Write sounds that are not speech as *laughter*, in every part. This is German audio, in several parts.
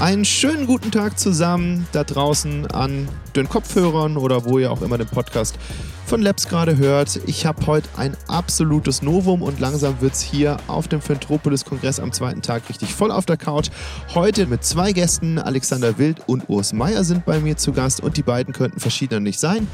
Einen schönen guten Tag zusammen da draußen an den Kopfhörern oder wo ihr auch immer den Podcast von Labs gerade hört. Ich habe heute ein absolutes Novum und langsam wird es hier auf dem Phentropolis-Kongress am zweiten Tag richtig voll auf der Couch. Heute mit zwei Gästen, Alexander Wild und Urs Meier sind bei mir zu Gast und die beiden könnten verschiedener nicht sein.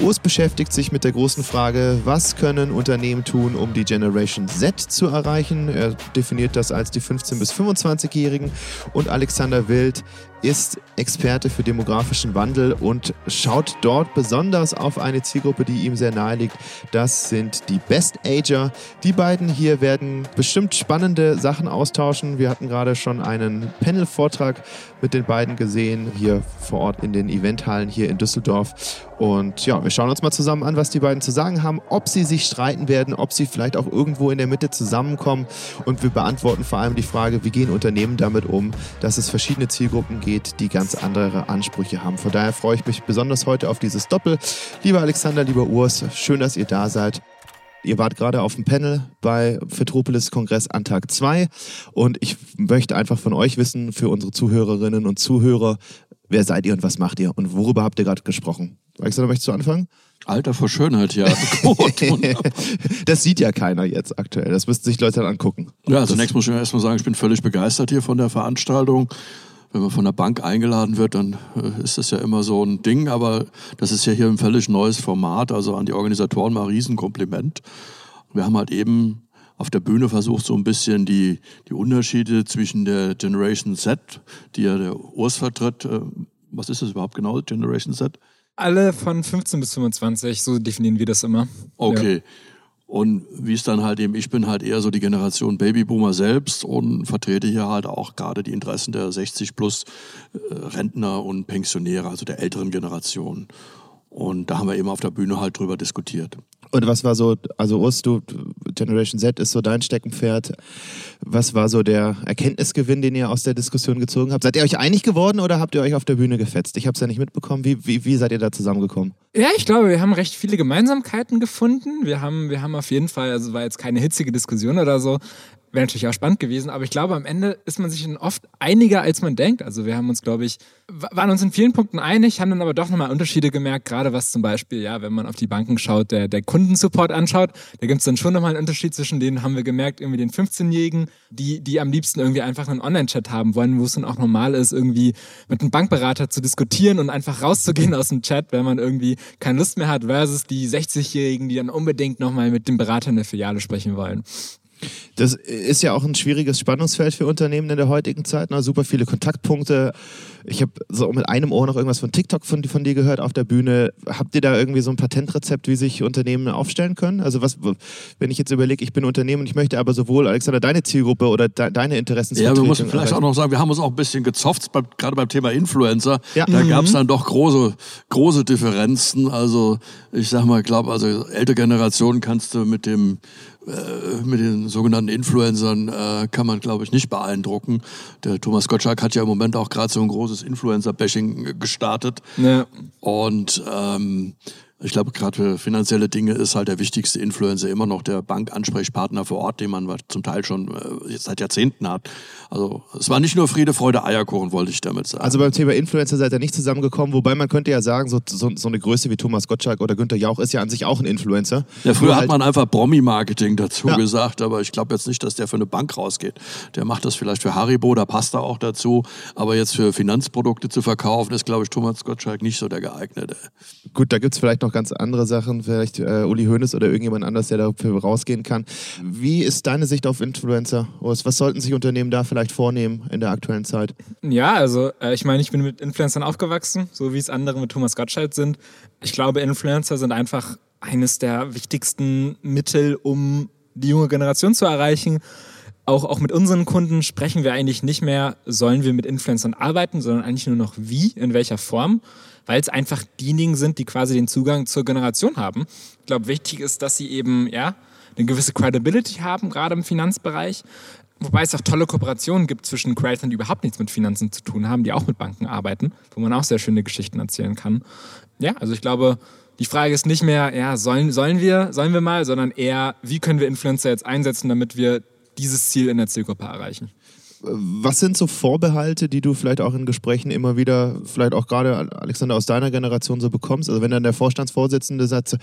Urs beschäftigt sich mit der großen Frage, was können Unternehmen tun, um die Generation Z zu erreichen. Er definiert das als die 15- bis 25-Jährigen und Alexander Wild ist Experte für demografischen Wandel und schaut dort besonders auf eine Zielgruppe, die ihm sehr nahe liegt. Das sind die Best Ager. Die beiden hier werden bestimmt spannende Sachen austauschen. Wir hatten gerade schon einen Panel-Vortrag mit den beiden gesehen, hier vor Ort in den Eventhallen hier in Düsseldorf. Und ja, wir schauen uns mal zusammen an, was die beiden zu sagen haben, ob sie sich streiten werden, ob sie vielleicht auch irgendwo in der Mitte zusammenkommen. Und wir beantworten vor allem die Frage, wie gehen Unternehmen damit um, dass es verschiedene Zielgruppen geht, die ganz andere Ansprüche haben. Von daher freue ich mich besonders heute auf dieses Doppel. Lieber Alexander, lieber Urs, schön, dass ihr da seid. Ihr wart gerade auf dem Panel bei Fetropolis Kongress an Tag 2 und ich möchte einfach von euch wissen, für unsere Zuhörerinnen und Zuhörer, wer seid ihr und was macht ihr und worüber habt ihr gerade gesprochen? Alexander, möchtest du anfangen? Alter vor Schönheit, ja. *laughs* das sieht ja keiner jetzt aktuell. Das müssten sich Leute dann angucken. Ja, zunächst muss ich erstmal sagen, ich bin völlig begeistert hier von der Veranstaltung. Wenn man von der Bank eingeladen wird, dann äh, ist das ja immer so ein Ding. Aber das ist ja hier ein völlig neues Format. Also an die Organisatoren mal ein Riesenkompliment. Wir haben halt eben auf der Bühne versucht, so ein bisschen die, die Unterschiede zwischen der Generation Z, die ja der Urs vertritt. Äh, was ist das überhaupt genau, Generation Z? Alle von 15 bis 25, so definieren wir das immer. Okay. Ja. Und wie es dann halt eben, ich bin halt eher so die Generation Babyboomer selbst und vertrete hier halt auch gerade die Interessen der 60 plus äh, Rentner und Pensionäre, also der älteren Generation. Und da haben wir eben auf der Bühne halt drüber diskutiert. Und was war so, also Urs, du, Generation Z ist so dein Steckenpferd. Was war so der Erkenntnisgewinn, den ihr aus der Diskussion gezogen habt? Seid ihr euch einig geworden oder habt ihr euch auf der Bühne gefetzt? Ich habe es ja nicht mitbekommen. Wie, wie, wie seid ihr da zusammengekommen? Ja, ich glaube, wir haben recht viele Gemeinsamkeiten gefunden. Wir haben, wir haben auf jeden Fall, also war jetzt keine hitzige Diskussion oder so, Wäre natürlich auch spannend gewesen, aber ich glaube, am Ende ist man sich oft einiger, als man denkt. Also wir haben uns, glaube ich, waren uns in vielen Punkten einig, haben dann aber doch nochmal Unterschiede gemerkt, gerade was zum Beispiel, ja, wenn man auf die Banken schaut, der, der Kundensupport anschaut, da gibt es dann schon nochmal einen Unterschied zwischen denen, haben wir gemerkt, irgendwie den 15-Jährigen, die, die am liebsten irgendwie einfach einen Online-Chat haben wollen, wo es dann auch normal ist, irgendwie mit einem Bankberater zu diskutieren und einfach rauszugehen aus dem Chat, wenn man irgendwie keine Lust mehr hat, versus die 60-Jährigen, die dann unbedingt nochmal mit dem Berater in der Filiale sprechen wollen. Das ist ja auch ein schwieriges Spannungsfeld für Unternehmen in der heutigen Zeit. Ne? Super viele Kontaktpunkte. Ich habe so mit einem Ohr noch irgendwas von TikTok von, von, dir gehört auf der Bühne. Habt ihr da irgendwie so ein Patentrezept, wie sich Unternehmen aufstellen können? Also was, wenn ich jetzt überlege, ich bin Unternehmen und ich möchte aber sowohl, Alexander, deine Zielgruppe oder de deine Interessen Ja, wir müssen vielleicht auch noch sagen, wir haben uns auch ein bisschen gezofft, bei, gerade beim Thema Influencer. Ja. Da mhm. gab es dann doch große, große Differenzen. Also ich sag mal, ich glaube, also ältere Generationen kannst du mit dem äh, mit den sogenannten Influencern äh, kann man, glaube ich, nicht beeindrucken. Der Thomas Gottschalk hat ja im Moment auch gerade so ein großes Influencer-Bashing gestartet. Ja. Und ähm, ich glaube, gerade für finanzielle Dinge ist halt der wichtigste Influencer immer noch der Bankansprechpartner vor Ort, den man zum Teil schon äh, seit Jahrzehnten hat. Also es war nicht nur Friede, Freude, Eierkuchen, wollte ich damit sagen. Also beim Thema Influencer seid ihr nicht zusammengekommen, wobei man könnte ja sagen, so, so, so eine Größe wie Thomas Gottschalk oder Günther Jauch ist ja an sich auch ein Influencer. Ja, früher hat halt man einfach Promi-Marketing dazu ja. gesagt, aber ich glaube jetzt nicht, dass der für eine Bank rausgeht. Der macht das vielleicht für Haribo, da passt er auch dazu, aber jetzt für Finanzprodukte zu verkaufen, ist, glaube ich, Thomas Gottschalk nicht so der geeignete. Gut, da gibt es vielleicht noch ganz andere Sachen, vielleicht äh, Uli Hoeneß oder irgendjemand anders, der dafür rausgehen kann. Wie ist deine Sicht auf Influencer? Was sollten sich Unternehmen da vielleicht vornehmen in der aktuellen Zeit? Ja, also äh, ich meine, ich bin mit Influencern aufgewachsen, so wie es andere mit Thomas Gottschalk sind. Ich glaube, Influencer sind einfach eines der wichtigsten Mittel, um die junge Generation zu erreichen. Auch, auch mit unseren Kunden sprechen wir eigentlich nicht mehr, sollen wir mit Influencern arbeiten, sondern eigentlich nur noch wie, in welcher Form weil es einfach diejenigen sind, die quasi den Zugang zur Generation haben. Ich glaube, wichtig ist, dass sie eben ja eine gewisse Credibility haben, gerade im Finanzbereich. Wobei es auch tolle Kooperationen gibt zwischen Creators, die überhaupt nichts mit Finanzen zu tun haben, die auch mit Banken arbeiten, wo man auch sehr schöne Geschichten erzählen kann. Ja, also ich glaube, die Frage ist nicht mehr, ja, sollen, sollen wir, sollen wir mal, sondern eher, wie können wir Influencer jetzt einsetzen, damit wir dieses Ziel in der Zielgruppe erreichen. Was sind so Vorbehalte, die du vielleicht auch in Gesprächen immer wieder, vielleicht auch gerade Alexander aus deiner Generation so bekommst? Also wenn dann der Vorstandsvorsitzende sagt,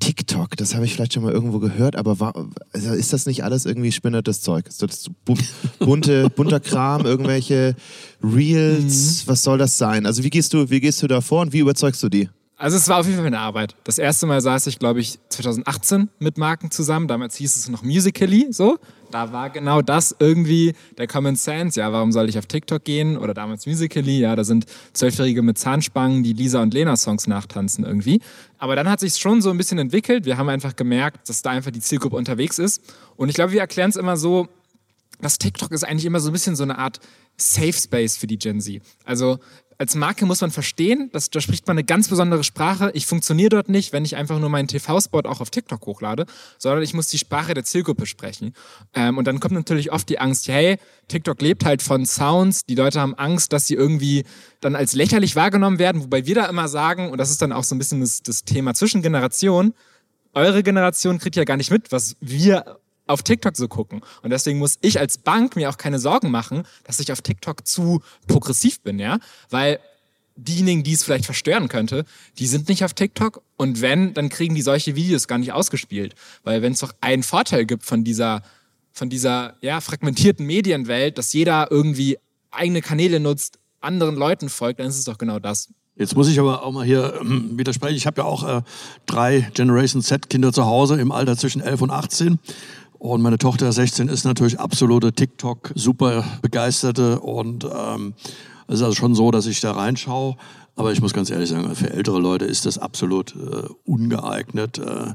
TikTok, das habe ich vielleicht schon mal irgendwo gehört, aber war, also ist das nicht alles irgendwie spinnertes Zeug? Ist das *laughs* bunte, bunter Kram, irgendwelche Reels? Mhm. Was soll das sein? Also wie gehst du, wie gehst du da vor und wie überzeugst du die? Also es war auf jeden Fall eine Arbeit. Das erste Mal saß ich, glaube ich, 2018 mit Marken zusammen. Damals hieß es noch Musically, so. Da war genau das irgendwie der Common Sense. Ja, warum soll ich auf TikTok gehen? Oder damals Musically. Ja, da sind Zwölfjährige mit Zahnspangen, die Lisa und Lena Songs nachtanzen irgendwie. Aber dann hat sich schon so ein bisschen entwickelt. Wir haben einfach gemerkt, dass da einfach die Zielgruppe unterwegs ist. Und ich glaube, wir erklären es immer so, dass TikTok ist eigentlich immer so ein bisschen so eine Art Safe Space für die Gen Z. Also als Marke muss man verstehen, dass, da spricht man eine ganz besondere Sprache. Ich funktioniere dort nicht, wenn ich einfach nur meinen TV-Spot auch auf TikTok hochlade, sondern ich muss die Sprache der Zielgruppe sprechen. Ähm, und dann kommt natürlich oft die Angst, hey, TikTok lebt halt von Sounds. Die Leute haben Angst, dass sie irgendwie dann als lächerlich wahrgenommen werden, wobei wir da immer sagen, und das ist dann auch so ein bisschen das, das Thema zwischen Generationen, eure Generation kriegt ja gar nicht mit, was wir auf TikTok so gucken. Und deswegen muss ich als Bank mir auch keine Sorgen machen, dass ich auf TikTok zu progressiv bin, ja? Weil diejenigen, die es vielleicht verstören könnte, die sind nicht auf TikTok. Und wenn, dann kriegen die solche Videos gar nicht ausgespielt. Weil wenn es doch einen Vorteil gibt von dieser, von dieser ja, fragmentierten Medienwelt, dass jeder irgendwie eigene Kanäle nutzt, anderen Leuten folgt, dann ist es doch genau das. Jetzt muss ich aber auch mal hier äh, widersprechen. Ich habe ja auch äh, drei Generation Z-Kinder zu Hause im Alter zwischen 11 und 18. Und meine Tochter 16 ist natürlich absolute TikTok super begeisterte und ähm, es ist also schon so, dass ich da reinschaue. Aber ich muss ganz ehrlich sagen, für ältere Leute ist das absolut äh, ungeeignet. Äh,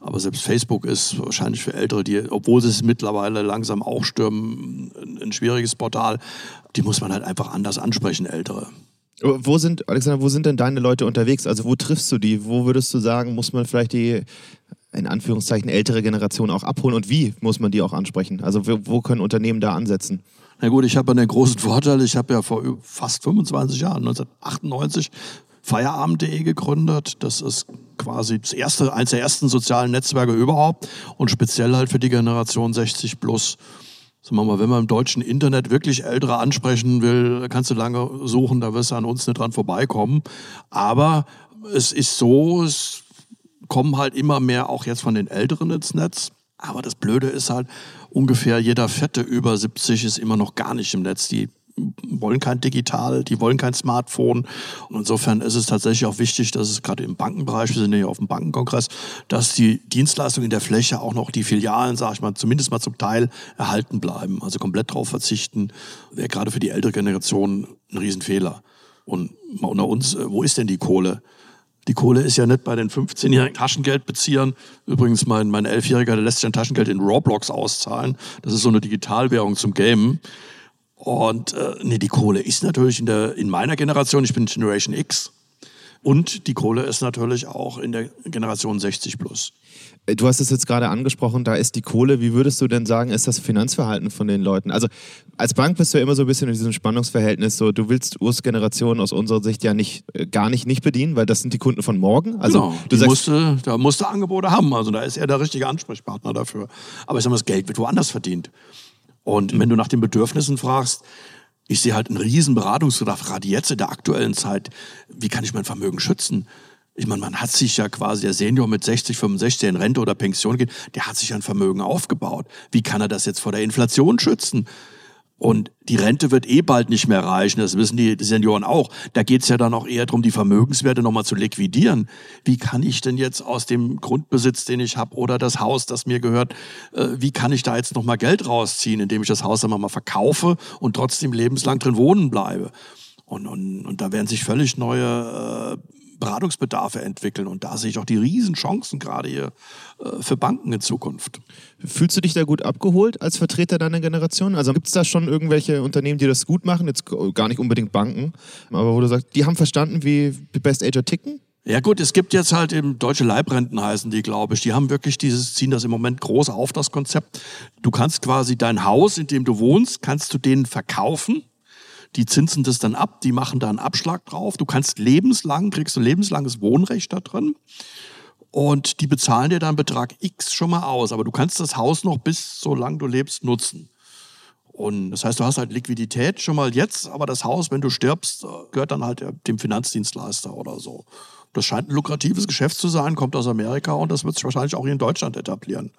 aber selbst Facebook ist wahrscheinlich für Ältere, die, obwohl sie es mittlerweile langsam auch stürmen, ein, ein schwieriges Portal. Die muss man halt einfach anders ansprechen, Ältere. Wo sind, Alexander, wo sind denn deine Leute unterwegs? Also wo triffst du die? Wo würdest du sagen, muss man vielleicht die in Anführungszeichen ältere Generation auch abholen und wie muss man die auch ansprechen? Also wo, wo können Unternehmen da ansetzen? Na gut, ich habe einen großen Vorteil. Ich habe ja vor fast 25 Jahren, 1998, Feierabend.de gegründet. Das ist quasi das erste, eines der ersten sozialen Netzwerke überhaupt und speziell halt für die Generation 60 plus. Sagen wir mal, wenn man im deutschen Internet wirklich Ältere ansprechen will, kannst du lange suchen, da wirst du an uns nicht dran vorbeikommen. Aber es ist so, es kommen halt immer mehr auch jetzt von den Älteren ins Netz. Aber das Blöde ist halt, ungefähr jeder Fette über 70 ist immer noch gar nicht im Netz. Die wollen kein Digital, die wollen kein Smartphone. Und insofern ist es tatsächlich auch wichtig, dass es gerade im Bankenbereich, wir sind ja auf dem Bankenkongress, dass die Dienstleistungen in der Fläche auch noch die Filialen, sage ich mal, zumindest mal zum Teil erhalten bleiben. Also komplett drauf verzichten, wäre gerade für die ältere Generation ein Riesenfehler. Und mal unter uns, wo ist denn die Kohle? Die Kohle ist ja nicht bei den 15-jährigen Taschengeldbeziehern. Übrigens, mein, mein Elfjähriger, der lässt sich ein Taschengeld in Roblox auszahlen. Das ist so eine Digitalwährung zum Gamen. Und äh, nee, die Kohle ist natürlich in, der, in meiner Generation, ich bin Generation X, und die Kohle ist natürlich auch in der Generation 60 plus. Du hast es jetzt gerade angesprochen, da ist die Kohle. Wie würdest du denn sagen, ist das Finanzverhalten von den Leuten? Also als Bank bist du ja immer so ein bisschen in diesem Spannungsverhältnis. So, du willst Urs-Generationen aus unserer Sicht ja nicht, äh, gar nicht nicht bedienen, weil das sind die Kunden von morgen. Also genau, du sagst, musste, da musste Angebote haben. Also da ist er der richtige Ansprechpartner dafür. Aber ich sag mal, das Geld wird woanders verdient. Und wenn du nach den Bedürfnissen fragst, ich sehe halt einen riesen Beratungsbedarf, gerade jetzt in der aktuellen Zeit. Wie kann ich mein Vermögen schützen? Ich meine, man hat sich ja quasi, der Senior mit 60, 65, der in Rente oder Pension geht, der hat sich ein Vermögen aufgebaut. Wie kann er das jetzt vor der Inflation schützen? Und die Rente wird eh bald nicht mehr reichen, das wissen die Senioren auch. Da geht's ja dann auch eher darum, die Vermögenswerte nochmal zu liquidieren. Wie kann ich denn jetzt aus dem Grundbesitz, den ich habe, oder das Haus, das mir gehört, äh, wie kann ich da jetzt nochmal Geld rausziehen, indem ich das Haus dann mal verkaufe und trotzdem lebenslang drin wohnen bleibe? Und, und, und da werden sich völlig neue äh, Beratungsbedarfe entwickeln. Und da sehe ich auch die Riesenchancen gerade hier äh, für Banken in Zukunft. Fühlst du dich da gut abgeholt als Vertreter deiner Generation? Also gibt es da schon irgendwelche Unternehmen, die das gut machen? Jetzt gar nicht unbedingt Banken, aber wo du sagst, die haben verstanden, wie Best Ager ticken? Ja gut, es gibt jetzt halt eben deutsche Leibrenten heißen die, glaube ich. Die haben wirklich dieses, ziehen das im Moment groß auf, das Konzept. Du kannst quasi dein Haus, in dem du wohnst, kannst du denen verkaufen die zinsen das dann ab, die machen da einen Abschlag drauf. Du kannst lebenslang, kriegst du lebenslanges Wohnrecht da drin. Und die bezahlen dir dann Betrag X schon mal aus. Aber du kannst das Haus noch bis, solange du lebst, nutzen. Und das heißt, du hast halt Liquidität schon mal jetzt, aber das Haus, wenn du stirbst, äh, gehört dann halt dem Finanzdienstleister oder so. Das scheint ein lukratives Geschäft zu sein, kommt aus Amerika und das wird sich wahrscheinlich auch hier in Deutschland etablieren.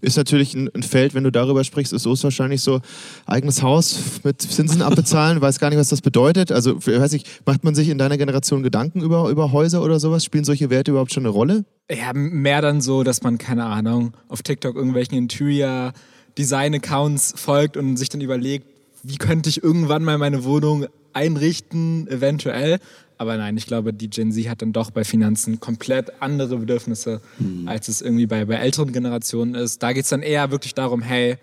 Ist natürlich ein, ein Feld, wenn du darüber sprichst, ist so ist wahrscheinlich so eigenes Haus mit Zinsen abbezahlen, weiß gar nicht, was das bedeutet. Also, weiß ich, macht man sich in deiner Generation Gedanken über, über Häuser oder sowas? Spielen solche Werte überhaupt schon eine Rolle? Ja, mehr dann so, dass man, keine Ahnung, auf TikTok irgendwelchen Interior Design-Accounts folgt und sich dann überlegt, wie könnte ich irgendwann mal meine Wohnung einrichten, eventuell. Aber nein, ich glaube, die Gen Z hat dann doch bei Finanzen komplett andere Bedürfnisse, mhm. als es irgendwie bei, bei älteren Generationen ist. Da geht es dann eher wirklich darum, hey,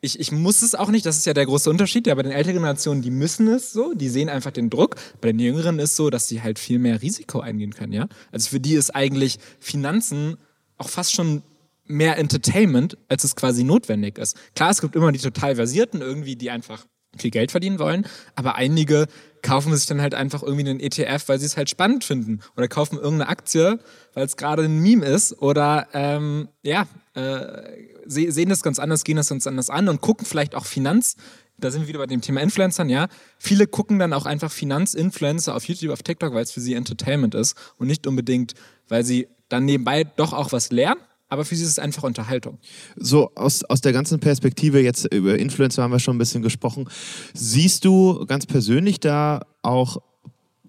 ich, ich muss es auch nicht, das ist ja der große Unterschied. Ja, bei den älteren Generationen, die müssen es so, die sehen einfach den Druck. Bei den jüngeren ist so, dass sie halt viel mehr Risiko eingehen können, ja. Also für die ist eigentlich Finanzen auch fast schon mehr Entertainment, als es quasi notwendig ist. Klar, es gibt immer die total versierten irgendwie, die einfach viel Geld verdienen wollen, aber einige kaufen sich dann halt einfach irgendwie einen ETF, weil sie es halt spannend finden oder kaufen irgendeine Aktie, weil es gerade ein Meme ist oder ähm, ja, äh, sehen das ganz anders, gehen das ganz anders an und gucken vielleicht auch Finanz. Da sind wir wieder bei dem Thema Influencern, ja. Viele gucken dann auch einfach Finanzinfluencer auf YouTube, auf TikTok, weil es für sie Entertainment ist und nicht unbedingt, weil sie dann nebenbei doch auch was lernen aber für sie ist es einfach Unterhaltung. So aus, aus der ganzen Perspektive, jetzt über Influencer haben wir schon ein bisschen gesprochen, siehst du ganz persönlich da auch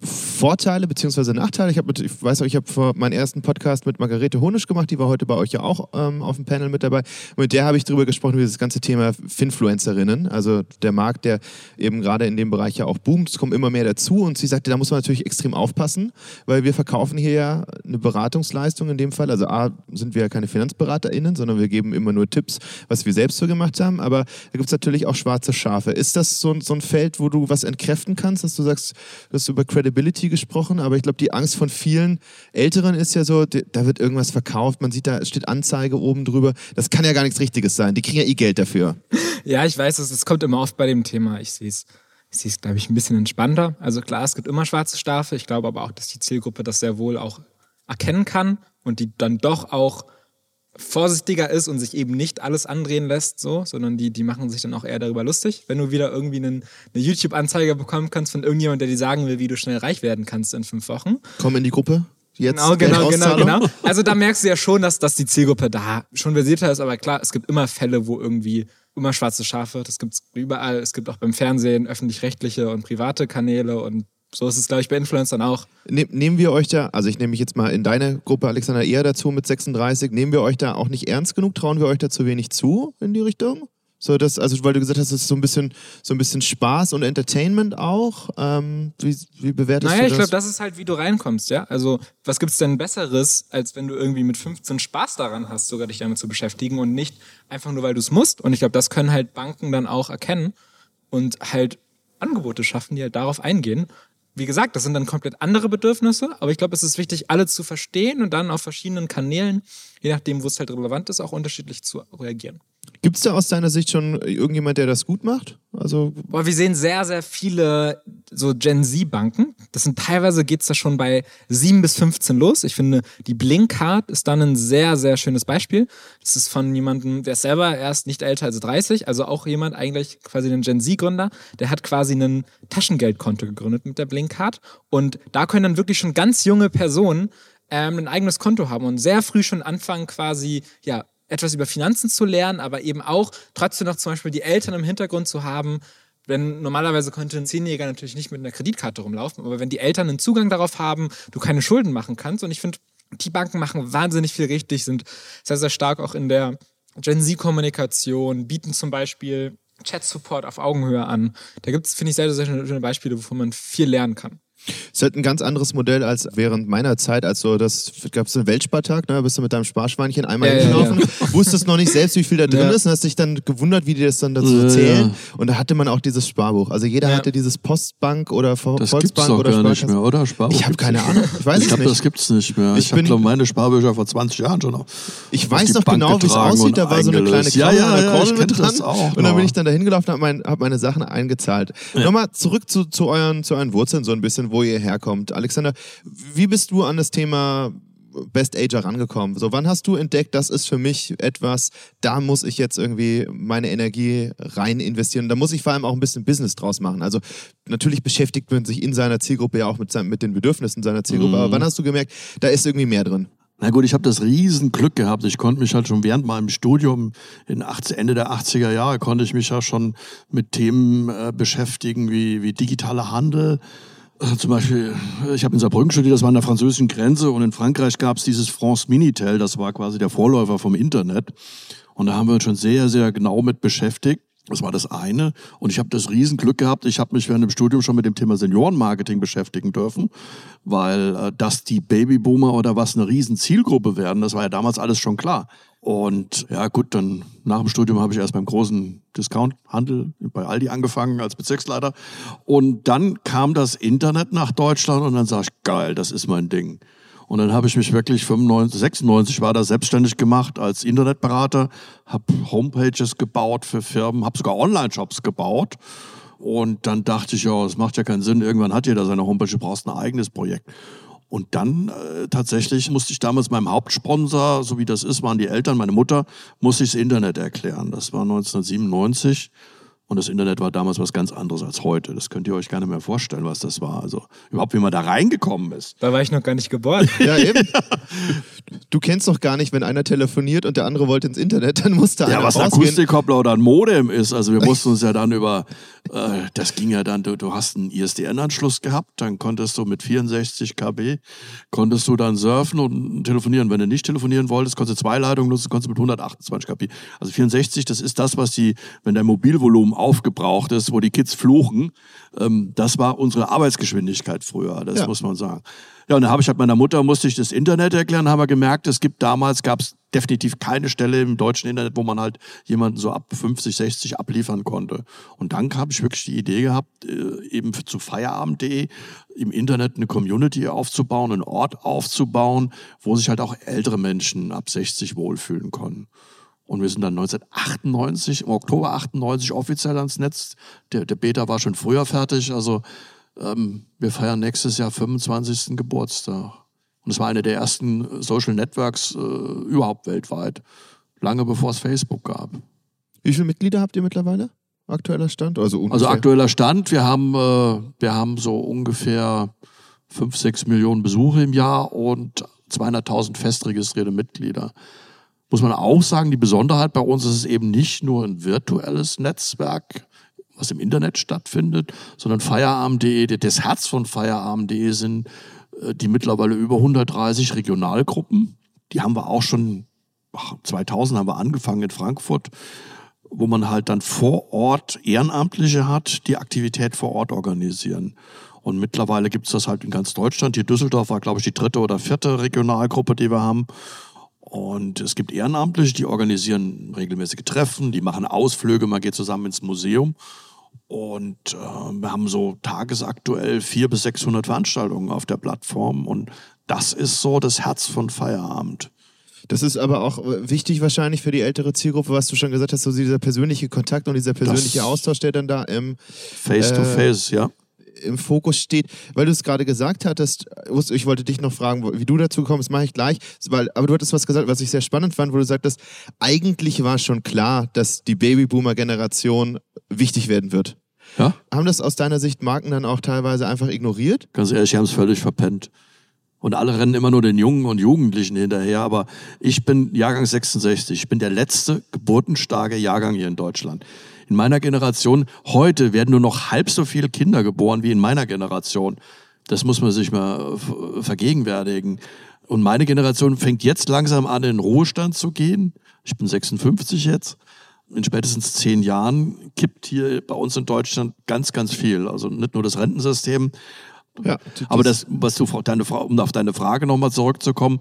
Vorteile bzw. Nachteile. Ich, hab ich weiß auch, ich habe meinen ersten Podcast mit Margarete Honisch gemacht, die war heute bei euch ja auch ähm, auf dem Panel mit dabei. mit der habe ich darüber gesprochen, über das ganze Thema Finfluencerinnen, also der Markt, der eben gerade in dem Bereich ja auch boomt. Es kommen immer mehr dazu und sie sagte, da muss man natürlich extrem aufpassen, weil wir verkaufen hier ja eine Beratungsleistung in dem Fall. Also A, sind wir ja keine FinanzberaterInnen, sondern wir geben immer nur Tipps, was wir selbst so gemacht haben. Aber da gibt es natürlich auch schwarze Schafe. Ist das so, so ein Feld, wo du was entkräften kannst, dass du sagst, dass du über Credibility Credibility gesprochen, aber ich glaube, die Angst von vielen Älteren ist ja so, da wird irgendwas verkauft, man sieht, da steht Anzeige oben drüber. Das kann ja gar nichts Richtiges sein. Die kriegen ja eh Geld dafür. Ja, ich weiß, es kommt immer oft bei dem Thema. Ich sehe es. Ich sehe es, glaube ich, ein bisschen entspannter. Also klar, es gibt immer schwarze Schafe. Ich glaube aber auch, dass die Zielgruppe das sehr wohl auch erkennen kann und die dann doch auch vorsichtiger ist und sich eben nicht alles andrehen lässt, so, sondern die, die machen sich dann auch eher darüber lustig. Wenn du wieder irgendwie einen, eine YouTube-Anzeige bekommen kannst von irgendjemand, der dir sagen will, wie du schnell reich werden kannst in fünf Wochen. Komm in die Gruppe. Jetzt genau, genau, genau, genau. Also da merkst du ja schon, dass, dass die Zielgruppe da schon versierter ist, aber klar, es gibt immer Fälle, wo irgendwie immer schwarze Schafe, das gibt es überall. Es gibt auch beim Fernsehen öffentlich-rechtliche und private Kanäle und so ist es, glaube ich, bei Influencern auch. Ne nehmen wir euch da, also ich nehme mich jetzt mal in deine Gruppe, Alexander, eher dazu mit 36, nehmen wir euch da auch nicht ernst genug? Trauen wir euch da zu wenig zu in die Richtung? So, das, also weil du gesagt hast, es ist so ein bisschen, so ein bisschen Spaß und Entertainment auch. Ähm, wie, wie bewertest naja, du das? Naja, ich glaube, das ist halt, wie du reinkommst, ja. Also, was gibt es denn Besseres, als wenn du irgendwie mit 15 Spaß daran hast, sogar dich damit zu beschäftigen und nicht einfach nur, weil du es musst. Und ich glaube, das können halt Banken dann auch erkennen und halt Angebote schaffen, die halt darauf eingehen wie gesagt, das sind dann komplett andere Bedürfnisse, aber ich glaube, es ist wichtig, alle zu verstehen und dann auf verschiedenen Kanälen, je nachdem, wo es halt relevant ist, auch unterschiedlich zu reagieren. Gibt es da aus deiner Sicht schon irgendjemand, der das gut macht? Also Boah, wir sehen sehr, sehr viele so Gen Z-Banken. Das sind teilweise geht es da schon bei 7 bis 15 los. Ich finde, die Blinkcard ist dann ein sehr, sehr schönes Beispiel. Das ist von jemandem, der ist selber erst nicht älter als 30, also auch jemand, eigentlich quasi ein Gen Z-Gründer, der hat quasi ein Taschengeldkonto gegründet mit der Blinkcard. Und da können dann wirklich schon ganz junge Personen ähm, ein eigenes Konto haben und sehr früh schon anfangen, quasi ja, etwas über Finanzen zu lernen, aber eben auch trotzdem noch zum Beispiel die Eltern im Hintergrund zu haben. Denn normalerweise könnte ein Zehnjähriger natürlich nicht mit einer Kreditkarte rumlaufen, aber wenn die Eltern einen Zugang darauf haben, du keine Schulden machen kannst. Und ich finde, die Banken machen wahnsinnig viel richtig, sind sehr, sehr stark auch in der Gen Z-Kommunikation, bieten zum Beispiel Chat-Support auf Augenhöhe an. Da gibt es, finde ich, sehr, sehr schöne Beispiele, wovon man viel lernen kann. Es ist halt ein ganz anderes Modell als während meiner Zeit, als so das gab es einen Weltspartag, ne? Bist du mit deinem Sparschweinchen einmal ja, hingelaufen, ja, ja. *laughs* wusstest noch nicht selbst, wie viel da drin ist und hast dich dann gewundert, wie die das dann dazu zählen. Und da hatte man auch dieses Sparbuch. Also jeder hatte dieses Postbank oder Vo das Volksbank gibt's oder gar nicht mehr, oder? Sparbuch ich habe keine Ahnung. Ich weiß ich glaub, es nicht. Das gibt es nicht mehr. Ich, ich habe meine Sparbücher vor 20 Jahren schon noch. Ich weiß noch genau, wie es aussieht. Da war so eine kleine Karte ja, ja, ja, mit dran. Auch, und dann bin ich dann da hingelaufen und habe mein, hab meine Sachen eingezahlt. Nochmal zurück zu, zu, euren, zu euren Wurzeln so ein bisschen, wo ihr herkommt. Alexander, wie bist du an das Thema Best Ager rangekommen? So, wann hast du entdeckt, das ist für mich etwas, da muss ich jetzt irgendwie meine Energie rein investieren. Da muss ich vor allem auch ein bisschen Business draus machen. Also natürlich beschäftigt man sich in seiner Zielgruppe ja auch mit, mit den Bedürfnissen seiner Zielgruppe. Mhm. Aber wann hast du gemerkt, da ist irgendwie mehr drin? Na gut, ich habe das Riesenglück gehabt. Ich konnte mich halt schon während meinem Studium in 80, Ende der 80er Jahre konnte ich mich ja schon mit Themen äh, beschäftigen wie, wie digitaler Handel. Äh, zum Beispiel, ich habe in Saarbrücken studiert, das war an der französischen Grenze und in Frankreich gab es dieses France Minitel, das war quasi der Vorläufer vom Internet. Und da haben wir uns schon sehr, sehr genau mit beschäftigt. Das war das eine. Und ich habe das Riesenglück gehabt. Ich habe mich während dem Studium schon mit dem Thema Seniorenmarketing beschäftigen dürfen, weil äh, dass die Babyboomer oder was eine riesen Zielgruppe werden, das war ja damals alles schon klar. Und ja gut, dann nach dem Studium habe ich erst beim großen Discount-Handel bei Aldi angefangen als Bezirksleiter. Und dann kam das Internet nach Deutschland und dann sag ich, geil, das ist mein Ding. Und dann habe ich mich wirklich 95, 96 war da selbstständig gemacht als Internetberater, habe Homepages gebaut für Firmen, habe sogar Online-Shops gebaut. Und dann dachte ich, ja, es macht ja keinen Sinn, irgendwann hat jeder seine Homepage, du brauchst ein eigenes Projekt. Und dann äh, tatsächlich musste ich damals meinem Hauptsponsor, so wie das ist, waren die Eltern, meine Mutter, musste ich das Internet erklären. Das war 1997. Und das Internet war damals was ganz anderes als heute. Das könnt ihr euch gar nicht mehr vorstellen, was das war. Also überhaupt, wie man da reingekommen ist. Da war ich noch gar nicht geboren. *laughs* Ja, eben. Du kennst doch gar nicht, wenn einer telefoniert und der andere wollte ins Internet, dann musste einer Ja, was ein Akustikkoppler oder ein Modem ist. Also wir *laughs* mussten uns ja dann über, äh, das ging ja dann, du, du hast einen ISDN-Anschluss gehabt, dann konntest du mit 64 KB, konntest du dann surfen und telefonieren. Wenn du nicht telefonieren wolltest, konntest du zwei Leitungen nutzen, konntest du mit 128 KB. Also 64, das ist das, was die, wenn dein Mobilvolumen aufgebraucht ist, wo die Kids fluchen. Ähm, das war unsere Arbeitsgeschwindigkeit früher, das ja. muss man sagen. Ja, und dann habe ich halt meiner Mutter, musste ich das Internet erklären, haben wir gemerkt, es gibt damals, gab es definitiv keine Stelle im deutschen Internet, wo man halt jemanden so ab 50, 60 abliefern konnte. Und dann habe ich wirklich die Idee gehabt, äh, eben zu feierabend.de im Internet eine Community aufzubauen, einen Ort aufzubauen, wo sich halt auch ältere Menschen ab 60 wohlfühlen konnten. Und wir sind dann 1998, im Oktober 98 offiziell ans Netz. Der, der Beta war schon früher fertig. Also ähm, wir feiern nächstes Jahr 25. Geburtstag. Und es war eine der ersten Social Networks äh, überhaupt weltweit. Lange bevor es Facebook gab. Wie viele Mitglieder habt ihr mittlerweile? Aktueller Stand? Also, also aktueller Stand, wir haben, äh, wir haben so ungefähr 5, 6 Millionen Besuche im Jahr und 200.000 festregistrierte Mitglieder muss man auch sagen, die Besonderheit bei uns ist es eben nicht nur ein virtuelles Netzwerk, was im Internet stattfindet, sondern Feierabend.de, das Herz von Feierabend.de sind äh, die mittlerweile über 130 Regionalgruppen. Die haben wir auch schon, ach, 2000 haben wir angefangen in Frankfurt, wo man halt dann vor Ort Ehrenamtliche hat, die Aktivität vor Ort organisieren. Und mittlerweile gibt es das halt in ganz Deutschland. Hier Düsseldorf war, glaube ich, die dritte oder vierte Regionalgruppe, die wir haben. Und es gibt Ehrenamtliche, die organisieren regelmäßige Treffen, die machen Ausflüge, man geht zusammen ins Museum. Und äh, wir haben so tagesaktuell 400 bis 600 Veranstaltungen auf der Plattform. Und das ist so das Herz von Feierabend. Das ist aber auch äh, wichtig wahrscheinlich für die ältere Zielgruppe, was du schon gesagt hast, so dieser persönliche Kontakt und dieser persönliche das Austausch, der dann da im Face-to-Face, äh, ja im Fokus steht, weil du es gerade gesagt hattest, ich wollte dich noch fragen, wie du dazu kommst, mache ich gleich, weil, aber du hattest was gesagt, was ich sehr spannend fand, wo du sagtest, eigentlich war schon klar, dass die Babyboomer-Generation wichtig werden wird. Ja? Haben das aus deiner Sicht Marken dann auch teilweise einfach ignoriert? Ganz ehrlich, sie haben es völlig verpennt. Und alle rennen immer nur den Jungen und Jugendlichen hinterher. Aber ich bin Jahrgang 66. Ich bin der letzte geburtenstarke Jahrgang hier in Deutschland in meiner Generation, heute werden nur noch halb so viele Kinder geboren wie in meiner Generation. Das muss man sich mal vergegenwärtigen. Und meine Generation fängt jetzt langsam an, in den Ruhestand zu gehen. Ich bin 56 jetzt. In spätestens zehn Jahren kippt hier bei uns in Deutschland ganz, ganz viel. Also nicht nur das Rentensystem. Ja, das aber das, was du, deine, um auf deine Frage nochmal zurückzukommen,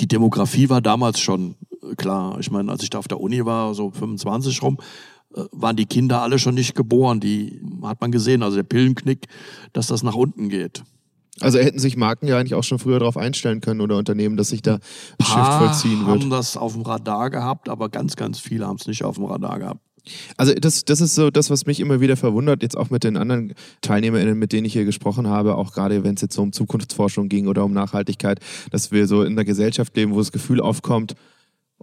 die Demografie war damals schon klar. Ich meine, als ich da auf der Uni war, so 25 rum, äh, waren die Kinder alle schon nicht geboren. Die hat man gesehen, also der Pillenknick, dass das nach unten geht. Also hätten sich Marken ja eigentlich auch schon früher darauf einstellen können oder Unternehmen, dass sich da ein Shift vollziehen wird. haben das auf dem Radar gehabt, aber ganz, ganz viele haben es nicht auf dem Radar gehabt. Also das, das ist so das, was mich immer wieder verwundert, jetzt auch mit den anderen TeilnehmerInnen, mit denen ich hier gesprochen habe, auch gerade wenn es jetzt so um Zukunftsforschung ging oder um Nachhaltigkeit, dass wir so in einer Gesellschaft leben, wo das Gefühl aufkommt,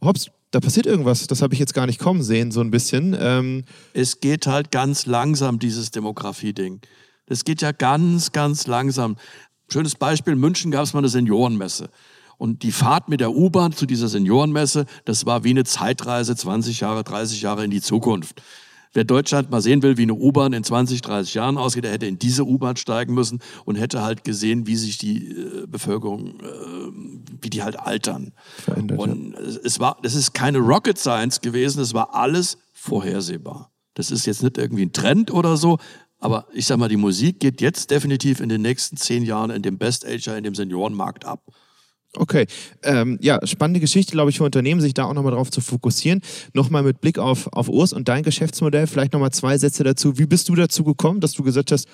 hops, da passiert irgendwas, das habe ich jetzt gar nicht kommen sehen, so ein bisschen. Ähm es geht halt ganz langsam, dieses Demografie-Ding. Das geht ja ganz, ganz langsam. Schönes Beispiel, in München gab es mal eine Seniorenmesse. Und die Fahrt mit der U-Bahn zu dieser Seniorenmesse, das war wie eine Zeitreise 20 Jahre, 30 Jahre in die Zukunft. Wer Deutschland mal sehen will, wie eine U-Bahn in 20, 30 Jahren aussieht, der hätte in diese U-Bahn steigen müssen und hätte halt gesehen, wie sich die äh, Bevölkerung, äh, wie die halt altern. Verändert, und ja. es war, das ist keine Rocket Science gewesen, es war alles vorhersehbar. Das ist jetzt nicht irgendwie ein Trend oder so, aber ich sag mal, die Musik geht jetzt definitiv in den nächsten zehn Jahren in dem Best Ager, in dem Seniorenmarkt ab. Okay, ähm, ja, spannende Geschichte, glaube ich, für Unternehmen, sich da auch nochmal drauf zu fokussieren. Nochmal mit Blick auf, auf Urs und dein Geschäftsmodell, vielleicht nochmal zwei Sätze dazu. Wie bist du dazu gekommen, dass du gesagt hast,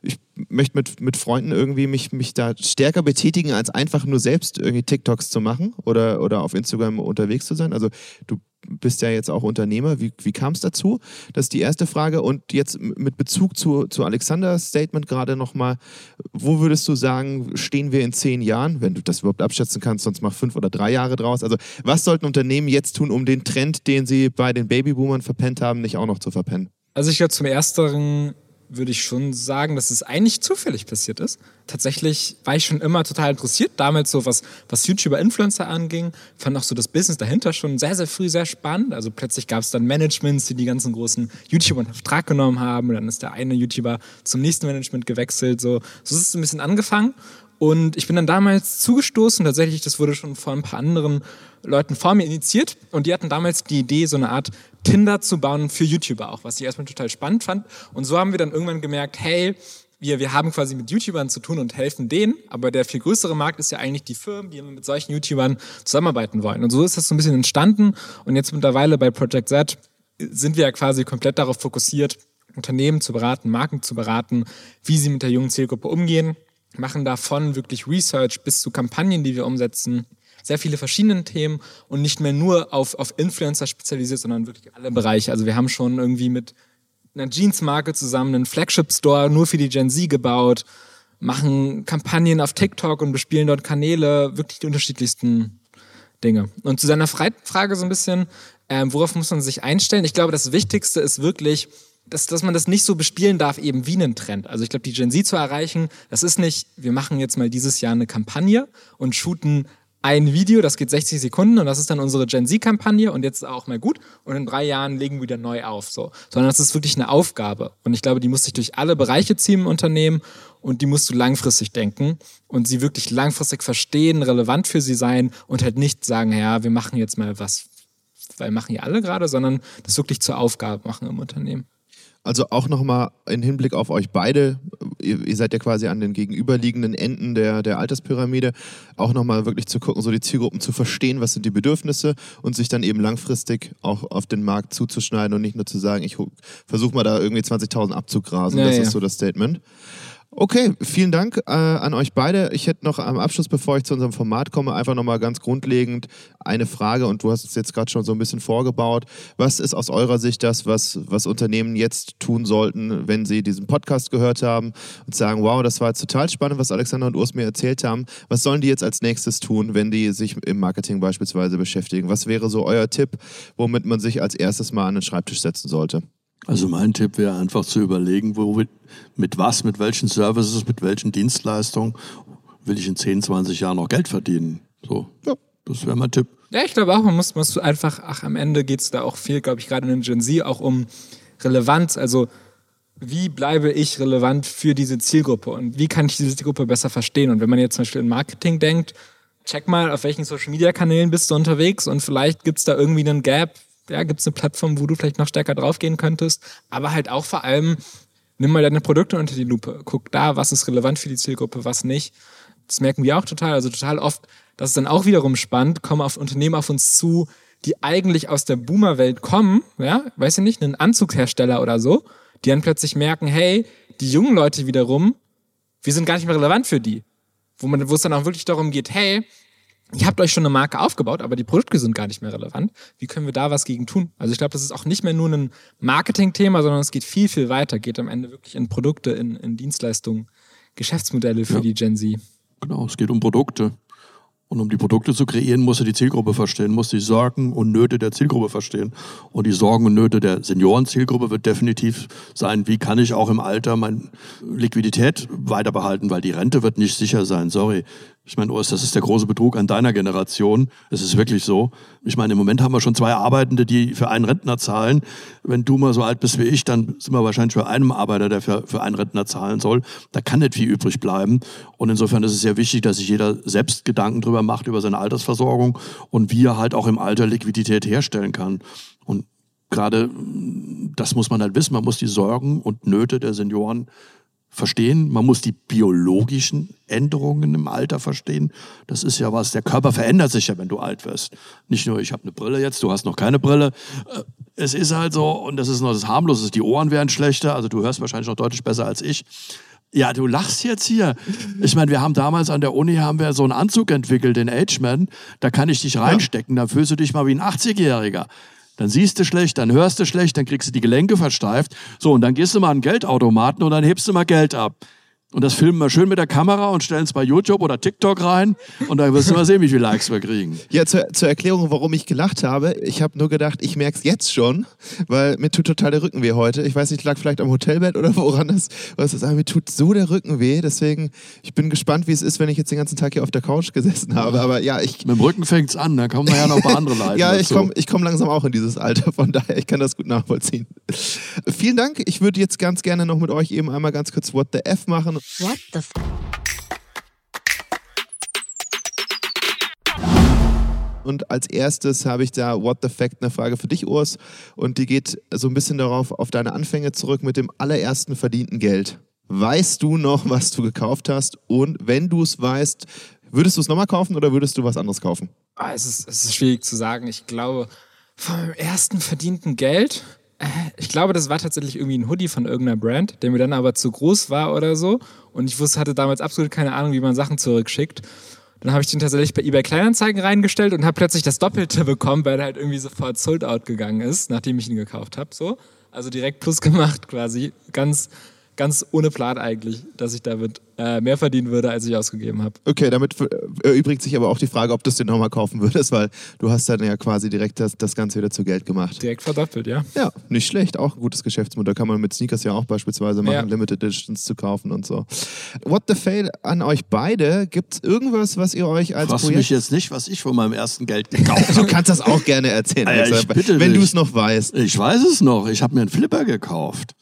ich möchte mit, mit Freunden irgendwie mich, mich da stärker betätigen, als einfach nur selbst irgendwie TikToks zu machen oder, oder auf Instagram unterwegs zu sein? Also du bist ja jetzt auch Unternehmer. Wie, wie kam es dazu? Das ist die erste Frage. Und jetzt mit Bezug zu, zu Alexanders Statement gerade nochmal, wo würdest du sagen, stehen wir in zehn Jahren, wenn du das überhaupt abschätzen kannst, sonst mach fünf oder drei Jahre draus. Also was sollten Unternehmen jetzt tun, um den Trend, den sie bei den Babyboomern verpennt haben, nicht auch noch zu verpennen? Also ich glaube, zum Ersteren würde ich schon sagen, dass es eigentlich zufällig passiert ist. Tatsächlich war ich schon immer total interessiert, damals so was, was YouTuber-Influencer anging, fand auch so das Business dahinter schon sehr, sehr früh sehr spannend. Also plötzlich gab es dann Managements, die die ganzen großen YouTuber in Vertrag genommen haben und dann ist der eine YouTuber zum nächsten Management gewechselt. So, so ist es ein bisschen angefangen und ich bin dann damals zugestoßen, tatsächlich, das wurde schon von ein paar anderen Leuten vor mir initiiert. Und die hatten damals die Idee, so eine Art Tinder zu bauen für YouTuber auch, was ich erstmal total spannend fand. Und so haben wir dann irgendwann gemerkt, hey, wir, wir haben quasi mit YouTubern zu tun und helfen denen, aber der viel größere Markt ist ja eigentlich die Firmen, die mit solchen YouTubern zusammenarbeiten wollen. Und so ist das so ein bisschen entstanden. Und jetzt mittlerweile bei Project Z sind wir ja quasi komplett darauf fokussiert, Unternehmen zu beraten, Marken zu beraten, wie sie mit der jungen Zielgruppe umgehen machen davon wirklich Research bis zu Kampagnen, die wir umsetzen. Sehr viele verschiedene Themen und nicht mehr nur auf, auf Influencer spezialisiert, sondern wirklich alle Bereiche. Also wir haben schon irgendwie mit einer Jeans-Marke zusammen einen Flagship-Store nur für die Gen Z gebaut, machen Kampagnen auf TikTok und bespielen dort Kanäle, wirklich die unterschiedlichsten Dinge. Und zu seiner Frage so ein bisschen, ähm, worauf muss man sich einstellen? Ich glaube, das Wichtigste ist wirklich, dass, dass man das nicht so bespielen darf, eben wie einen Trend. Also ich glaube, die Gen Z zu erreichen, das ist nicht, wir machen jetzt mal dieses Jahr eine Kampagne und shooten ein Video, das geht 60 Sekunden und das ist dann unsere Gen Z-Kampagne und jetzt auch mal gut und in drei Jahren legen wir wieder neu auf. So. Sondern das ist wirklich eine Aufgabe. Und ich glaube, die muss sich durch alle Bereiche ziehen im Unternehmen und die musst du langfristig denken und sie wirklich langfristig verstehen, relevant für sie sein und halt nicht sagen, ja, wir machen jetzt mal was, weil machen ja alle gerade, sondern das wirklich zur Aufgabe machen im Unternehmen. Also auch nochmal in Hinblick auf euch beide, ihr, ihr, seid ja quasi an den gegenüberliegenden Enden der, der Alterspyramide, auch nochmal wirklich zu gucken, so die Zielgruppen zu verstehen, was sind die Bedürfnisse und sich dann eben langfristig auch auf den Markt zuzuschneiden und nicht nur zu sagen, ich versuche mal da irgendwie 20.000 abzugrasen. Ja, das ja. ist so das Statement. Okay, vielen Dank äh, an euch beide. Ich hätte noch am Abschluss, bevor ich zu unserem Format komme, einfach nochmal ganz grundlegend eine Frage und du hast es jetzt gerade schon so ein bisschen vorgebaut. Was ist aus eurer Sicht das, was, was Unternehmen jetzt tun sollten, wenn sie diesen Podcast gehört haben und sagen, wow, das war jetzt total spannend, was Alexander und Urs mir erzählt haben. Was sollen die jetzt als nächstes tun, wenn die sich im Marketing beispielsweise beschäftigen? Was wäre so euer Tipp, womit man sich als erstes mal an den Schreibtisch setzen sollte? Also mein Tipp wäre einfach zu überlegen, wo, mit was, mit welchen Services, mit welchen Dienstleistungen will ich in 10, 20 Jahren noch Geld verdienen. So, ja. das wäre mein Tipp. Ja, ich glaube auch, man muss, muss einfach, ach, am Ende geht es da auch viel, glaube ich, gerade in Gen Z auch um Relevanz. Also wie bleibe ich relevant für diese Zielgruppe und wie kann ich diese Zielgruppe besser verstehen? Und wenn man jetzt zum Beispiel in Marketing denkt, check mal, auf welchen Social-Media-Kanälen bist du unterwegs und vielleicht gibt es da irgendwie einen Gap, ja, gibt es eine Plattform, wo du vielleicht noch stärker draufgehen könntest, aber halt auch vor allem, nimm mal deine Produkte unter die Lupe, guck da, was ist relevant für die Zielgruppe, was nicht. Das merken wir auch total, also total oft, das ist dann auch wiederum spannend, kommen auf Unternehmen auf uns zu, die eigentlich aus der Boomer-Welt kommen, ja, weiß ich nicht, einen Anzugshersteller oder so, die dann plötzlich merken, hey, die jungen Leute wiederum, wir sind gar nicht mehr relevant für die. Wo man, wo es dann auch wirklich darum geht, hey, ihr habt euch schon eine Marke aufgebaut, aber die Produkte sind gar nicht mehr relevant. Wie können wir da was gegen tun? Also ich glaube, das ist auch nicht mehr nur ein Marketing-Thema, sondern es geht viel, viel weiter, geht am Ende wirklich in Produkte, in, in Dienstleistungen, Geschäftsmodelle für ja. die Gen Z. Genau, es geht um Produkte. Und um die Produkte zu kreieren, muss er die Zielgruppe verstehen, muss die Sorgen und Nöte der Zielgruppe verstehen. Und die Sorgen und Nöte der Seniorenzielgruppe wird definitiv sein, wie kann ich auch im Alter meine Liquidität weiter behalten, weil die Rente wird nicht sicher sein. Sorry. Ich meine, Urs, das ist der große Betrug an deiner Generation. Es ist wirklich so. Ich meine, im Moment haben wir schon zwei Arbeitende, die für einen Rentner zahlen. Wenn du mal so alt bist wie ich, dann sind wir wahrscheinlich für einen Arbeiter, der für, für einen Rentner zahlen soll. Da kann nicht viel übrig bleiben. Und insofern ist es sehr wichtig, dass sich jeder selbst Gedanken drüber macht, über seine Altersversorgung und wie er halt auch im Alter Liquidität herstellen kann. Und gerade das muss man halt wissen. Man muss die Sorgen und Nöte der Senioren verstehen. Man muss die biologischen Änderungen im Alter verstehen. Das ist ja was, der Körper verändert sich ja, wenn du alt wirst. Nicht nur, ich habe eine Brille jetzt, du hast noch keine Brille. Äh, es ist halt so, und das ist noch das Harmlose, die Ohren werden schlechter, also du hörst wahrscheinlich noch deutlich besser als ich. Ja, du lachst jetzt hier. Ich meine, wir haben damals an der Uni haben wir so einen Anzug entwickelt, den Ageman. Da kann ich dich reinstecken, da fühlst du dich mal wie ein 80-Jähriger. Dann siehst du schlecht, dann hörst du schlecht, dann kriegst du die Gelenke versteift. So, und dann gehst du mal an den Geldautomaten und dann hebst du mal Geld ab. Und das filmen wir schön mit der Kamera und stellen es bei YouTube oder TikTok rein. Und dann wirst du mal sehen, wie viele Likes wir kriegen. Ja, zur, zur Erklärung, warum ich gelacht habe. Ich habe nur gedacht, ich merke es jetzt schon, weil mir tut total der Rücken weh heute. Ich weiß nicht, lag vielleicht am Hotelbett oder woran das was ist. Aber mir tut so der Rücken weh. Deswegen, ich bin gespannt, wie es ist, wenn ich jetzt den ganzen Tag hier auf der Couch gesessen habe. Aber ja, ich. Mit dem Rücken fängt es an, da kommen wir ja noch ein paar andere *laughs* Leiden. ja, ich komme komm langsam auch in dieses Alter. Von daher, ich kann das gut nachvollziehen. Vielen Dank. Ich würde jetzt ganz gerne noch mit euch eben einmal ganz kurz What the F machen. What the F Und als erstes habe ich da What the Fact eine Frage für dich, Urs. Und die geht so ein bisschen darauf, auf deine Anfänge zurück mit dem allerersten verdienten Geld. Weißt du noch, was du gekauft hast? Und wenn du es weißt, würdest du es nochmal kaufen oder würdest du was anderes kaufen? Ah, es, ist, es ist schwierig zu sagen. Ich glaube, meinem ersten verdienten Geld, ich glaube, das war tatsächlich irgendwie ein Hoodie von irgendeiner Brand, der mir dann aber zu groß war oder so. Und ich wusste, hatte damals absolut keine Ahnung, wie man Sachen zurückschickt. Dann habe ich den tatsächlich bei eBay Kleinanzeigen reingestellt und habe plötzlich das Doppelte bekommen, weil er halt irgendwie sofort sold out gegangen ist, nachdem ich ihn gekauft habe. So. Also direkt plus gemacht quasi. Ganz ganz ohne Plan eigentlich, dass ich damit äh, mehr verdienen würde, als ich ausgegeben habe. Okay, damit erübrigt sich aber auch die Frage, ob du es dir nochmal kaufen würdest, weil du hast dann ja quasi direkt das, das Ganze wieder zu Geld gemacht. Direkt verdoppelt, ja. Ja, nicht schlecht, auch ein gutes Geschäftsmodell. Kann man mit Sneakers ja auch beispielsweise machen, ja. Limited Editions zu kaufen und so. What the Fail an euch beide? Gibt es irgendwas, was ihr euch als Fragst Projekt... mich jetzt nicht, was ich von meinem ersten Geld gekauft *laughs* habe. du kannst das auch gerne erzählen, ja, Alter, wenn du es noch weißt. Ich weiß es noch. Ich habe mir einen Flipper gekauft.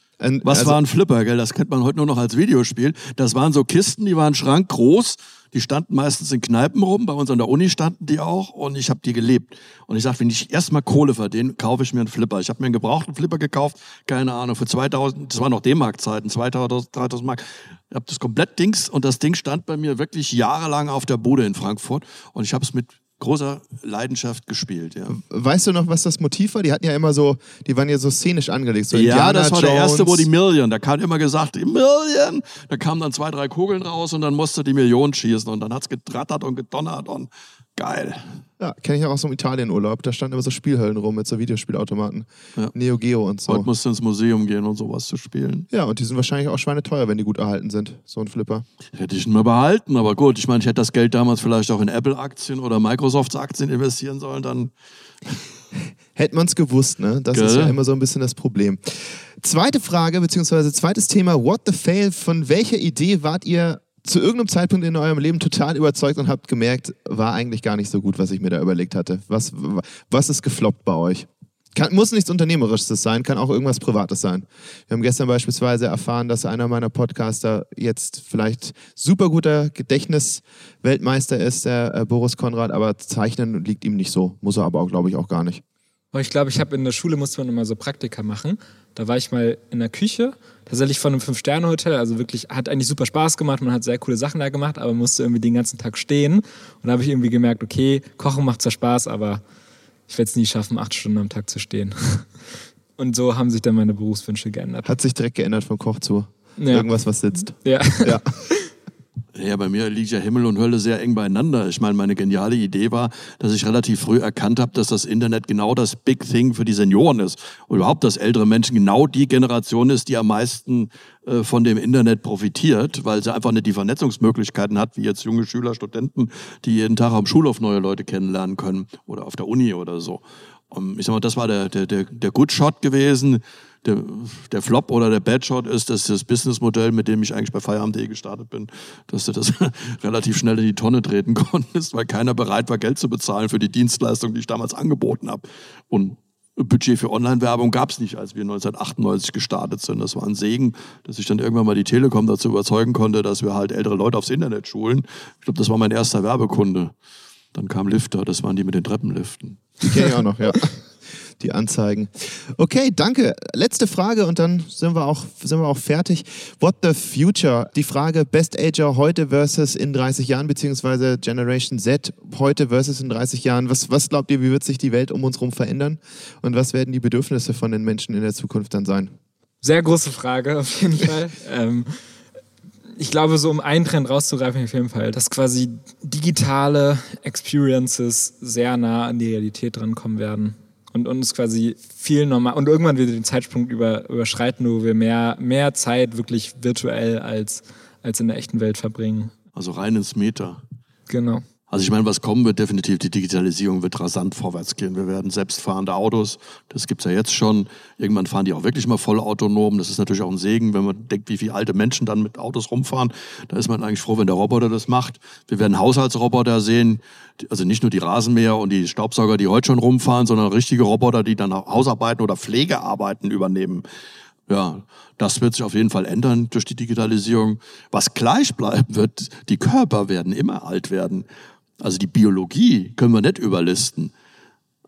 Was also, war ein Flipper, gell? Das kennt man heute nur noch als Videospiel. Das waren so Kisten, die waren schrankgroß. Die standen meistens in Kneipen rum. Bei uns an der Uni standen die auch. Und ich habe die gelebt. Und ich sagte, wenn ich erstmal Kohle verdiene, kaufe ich mir einen Flipper. Ich habe mir einen gebrauchten Flipper gekauft. Keine Ahnung, für 2000, das war noch D-Mark-Zeiten, 2000, 3000 Mark. Ich habe das komplett Dings und das Ding stand bei mir wirklich jahrelang auf der Bude in Frankfurt. Und ich habe es mit großer Leidenschaft gespielt, ja. Weißt du noch, was das Motiv war? Die hatten ja immer so, die waren ja so szenisch angelegt. So ja, Indiana das war Jones. der erste, wo die Million, da kam immer gesagt, die Million. Da kamen dann zwei, drei Kugeln raus und dann musste die Million schießen und dann hat es getrattert und gedonnert und Geil. Ja, kenne ich auch aus dem Italienurlaub. Da standen immer so Spielhöllen rum mit so Videospielautomaten. Ja. Neo Geo und so. Heute musst du ins Museum gehen, um sowas zu spielen. Ja, und die sind wahrscheinlich auch schweineteuer, wenn die gut erhalten sind, so ein Flipper. Hätte ich ihn mal behalten, aber gut, ich meine, ich hätte das Geld damals vielleicht auch in Apple-Aktien oder Microsoft-Aktien investieren sollen, dann. *laughs* Hätte man es gewusst, ne? Das Gell? ist ja immer so ein bisschen das Problem. Zweite Frage, beziehungsweise zweites Thema: What the Fail? Von welcher Idee wart ihr zu irgendeinem Zeitpunkt in eurem Leben total überzeugt und habt gemerkt, war eigentlich gar nicht so gut, was ich mir da überlegt hatte? Was, was ist gefloppt bei euch? Kann, muss nichts Unternehmerisches sein, kann auch irgendwas Privates sein. Wir haben gestern beispielsweise erfahren, dass einer meiner Podcaster jetzt vielleicht super guter Gedächtnisweltmeister ist, der äh, Boris Konrad, aber Zeichnen liegt ihm nicht so. Muss er aber auch, glaube ich, auch gar nicht. Ich glaube, ich habe in der Schule musste man immer so Praktika machen. Da war ich mal in der Küche, tatsächlich von einem Fünf-Sterne-Hotel. Also wirklich, hat eigentlich super Spaß gemacht. Man hat sehr coole Sachen da gemacht, aber musste irgendwie den ganzen Tag stehen. Und da habe ich irgendwie gemerkt, okay, Kochen macht zwar Spaß, aber ich werde es nie schaffen, acht Stunden am Tag zu stehen. *laughs* Und so haben sich dann meine Berufswünsche geändert. Hat sich direkt geändert vom Koch zu ja. irgendwas, was sitzt. Ja. ja. *laughs* Ja, bei mir liegt ja Himmel und Hölle sehr eng beieinander. Ich meine, meine geniale Idee war, dass ich relativ früh erkannt habe, dass das Internet genau das Big Thing für die Senioren ist. Und überhaupt, dass ältere Menschen genau die Generation ist, die am meisten äh, von dem Internet profitiert, weil sie einfach nicht die Vernetzungsmöglichkeiten hat, wie jetzt junge Schüler, Studenten, die jeden Tag am Schulhof neue Leute kennenlernen können oder auf der Uni oder so. Und ich sag mal, das war der, der, der, der Good Shot gewesen der, der Flop oder der Bad Shot ist, dass das Businessmodell, mit dem ich eigentlich bei Feierabend.de gestartet bin, dass du das *laughs* relativ schnell in die Tonne treten *laughs* konntest, weil keiner bereit war, Geld zu bezahlen für die Dienstleistung, die ich damals angeboten habe. Und Budget für Online-Werbung gab es nicht, als wir 1998 gestartet sind. Das war ein Segen, dass ich dann irgendwann mal die Telekom dazu überzeugen konnte, dass wir halt ältere Leute aufs Internet schulen. Ich glaube, das war mein erster Werbekunde. Dann kam Lifter, das waren die mit den Treppenliften. Die kenne ich auch noch, ja *laughs* die Anzeigen. Okay, danke. Letzte Frage und dann sind wir auch, sind wir auch fertig. What the future? Die Frage Best Ager heute versus in 30 Jahren, beziehungsweise Generation Z heute versus in 30 Jahren. Was, was glaubt ihr, wie wird sich die Welt um uns herum verändern? Und was werden die Bedürfnisse von den Menschen in der Zukunft dann sein? Sehr große Frage, auf jeden *laughs* Fall. ähm, ich glaube, so um einen Trend rauszugreifen, auf jeden Fall, dass quasi digitale Experiences sehr nah an die Realität drankommen werden und uns quasi viel normal und irgendwann wieder den Zeitpunkt über, überschreiten, wo wir mehr, mehr Zeit wirklich virtuell als, als in der echten Welt verbringen. Also rein ins Meta. Genau. Also ich meine, was kommen wird, definitiv die Digitalisierung wird rasant vorwärts gehen. Wir werden selbstfahrende Autos, das gibt's ja jetzt schon. Irgendwann fahren die auch wirklich mal voll autonom. Das ist natürlich auch ein Segen, wenn man denkt, wie viele alte Menschen dann mit Autos rumfahren. Da ist man eigentlich froh, wenn der Roboter das macht. Wir werden Haushaltsroboter sehen, also nicht nur die Rasenmäher und die Staubsauger, die heute schon rumfahren, sondern richtige Roboter, die dann Hausarbeiten oder Pflegearbeiten übernehmen. Ja, das wird sich auf jeden Fall ändern durch die Digitalisierung. Was gleich bleiben wird, die Körper werden immer alt werden. Also die Biologie können wir nicht überlisten.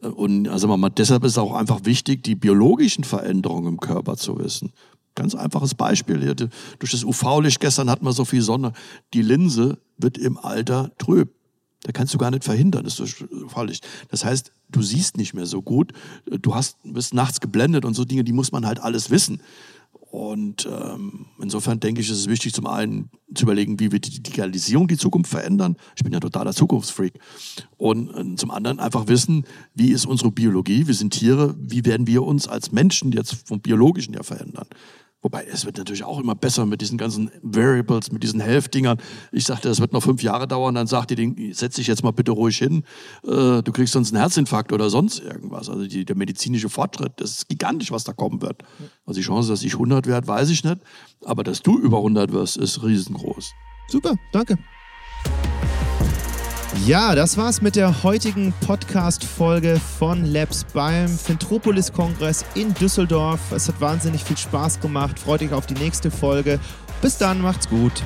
Und also mal, deshalb ist es auch einfach wichtig, die biologischen Veränderungen im Körper zu wissen. Ganz einfaches Beispiel hier. Durch das UV-Licht gestern hatten wir so viel Sonne. Die Linse wird im Alter trüb. Da kannst du gar nicht verhindern, das UV-Licht. Das heißt, du siehst nicht mehr so gut. Du hast, bist nachts geblendet und so Dinge, die muss man halt alles wissen. Und ähm, insofern denke ich, ist es wichtig, zum einen zu überlegen, wie wird die Digitalisierung die Zukunft verändern. Ich bin ja totaler Zukunftsfreak. Und äh, zum anderen einfach wissen, wie ist unsere Biologie? Wir sind Tiere. Wie werden wir uns als Menschen jetzt vom Biologischen her verändern? Wobei, es wird natürlich auch immer besser mit diesen ganzen Variables, mit diesen Helfdingern. Ich sagte, das wird noch fünf Jahre dauern, dann sagt die, setz dich jetzt mal bitte ruhig hin, äh, du kriegst sonst einen Herzinfarkt oder sonst irgendwas. Also die, der medizinische Fortschritt, das ist gigantisch, was da kommen wird. Also die Chance, dass ich 100 werde, weiß ich nicht, aber dass du über 100 wirst, ist riesengroß. Super, danke. Ja, das war's mit der heutigen Podcast-Folge von Labs beim Fintropolis-Kongress in Düsseldorf. Es hat wahnsinnig viel Spaß gemacht. Freut euch auf die nächste Folge. Bis dann, macht's gut.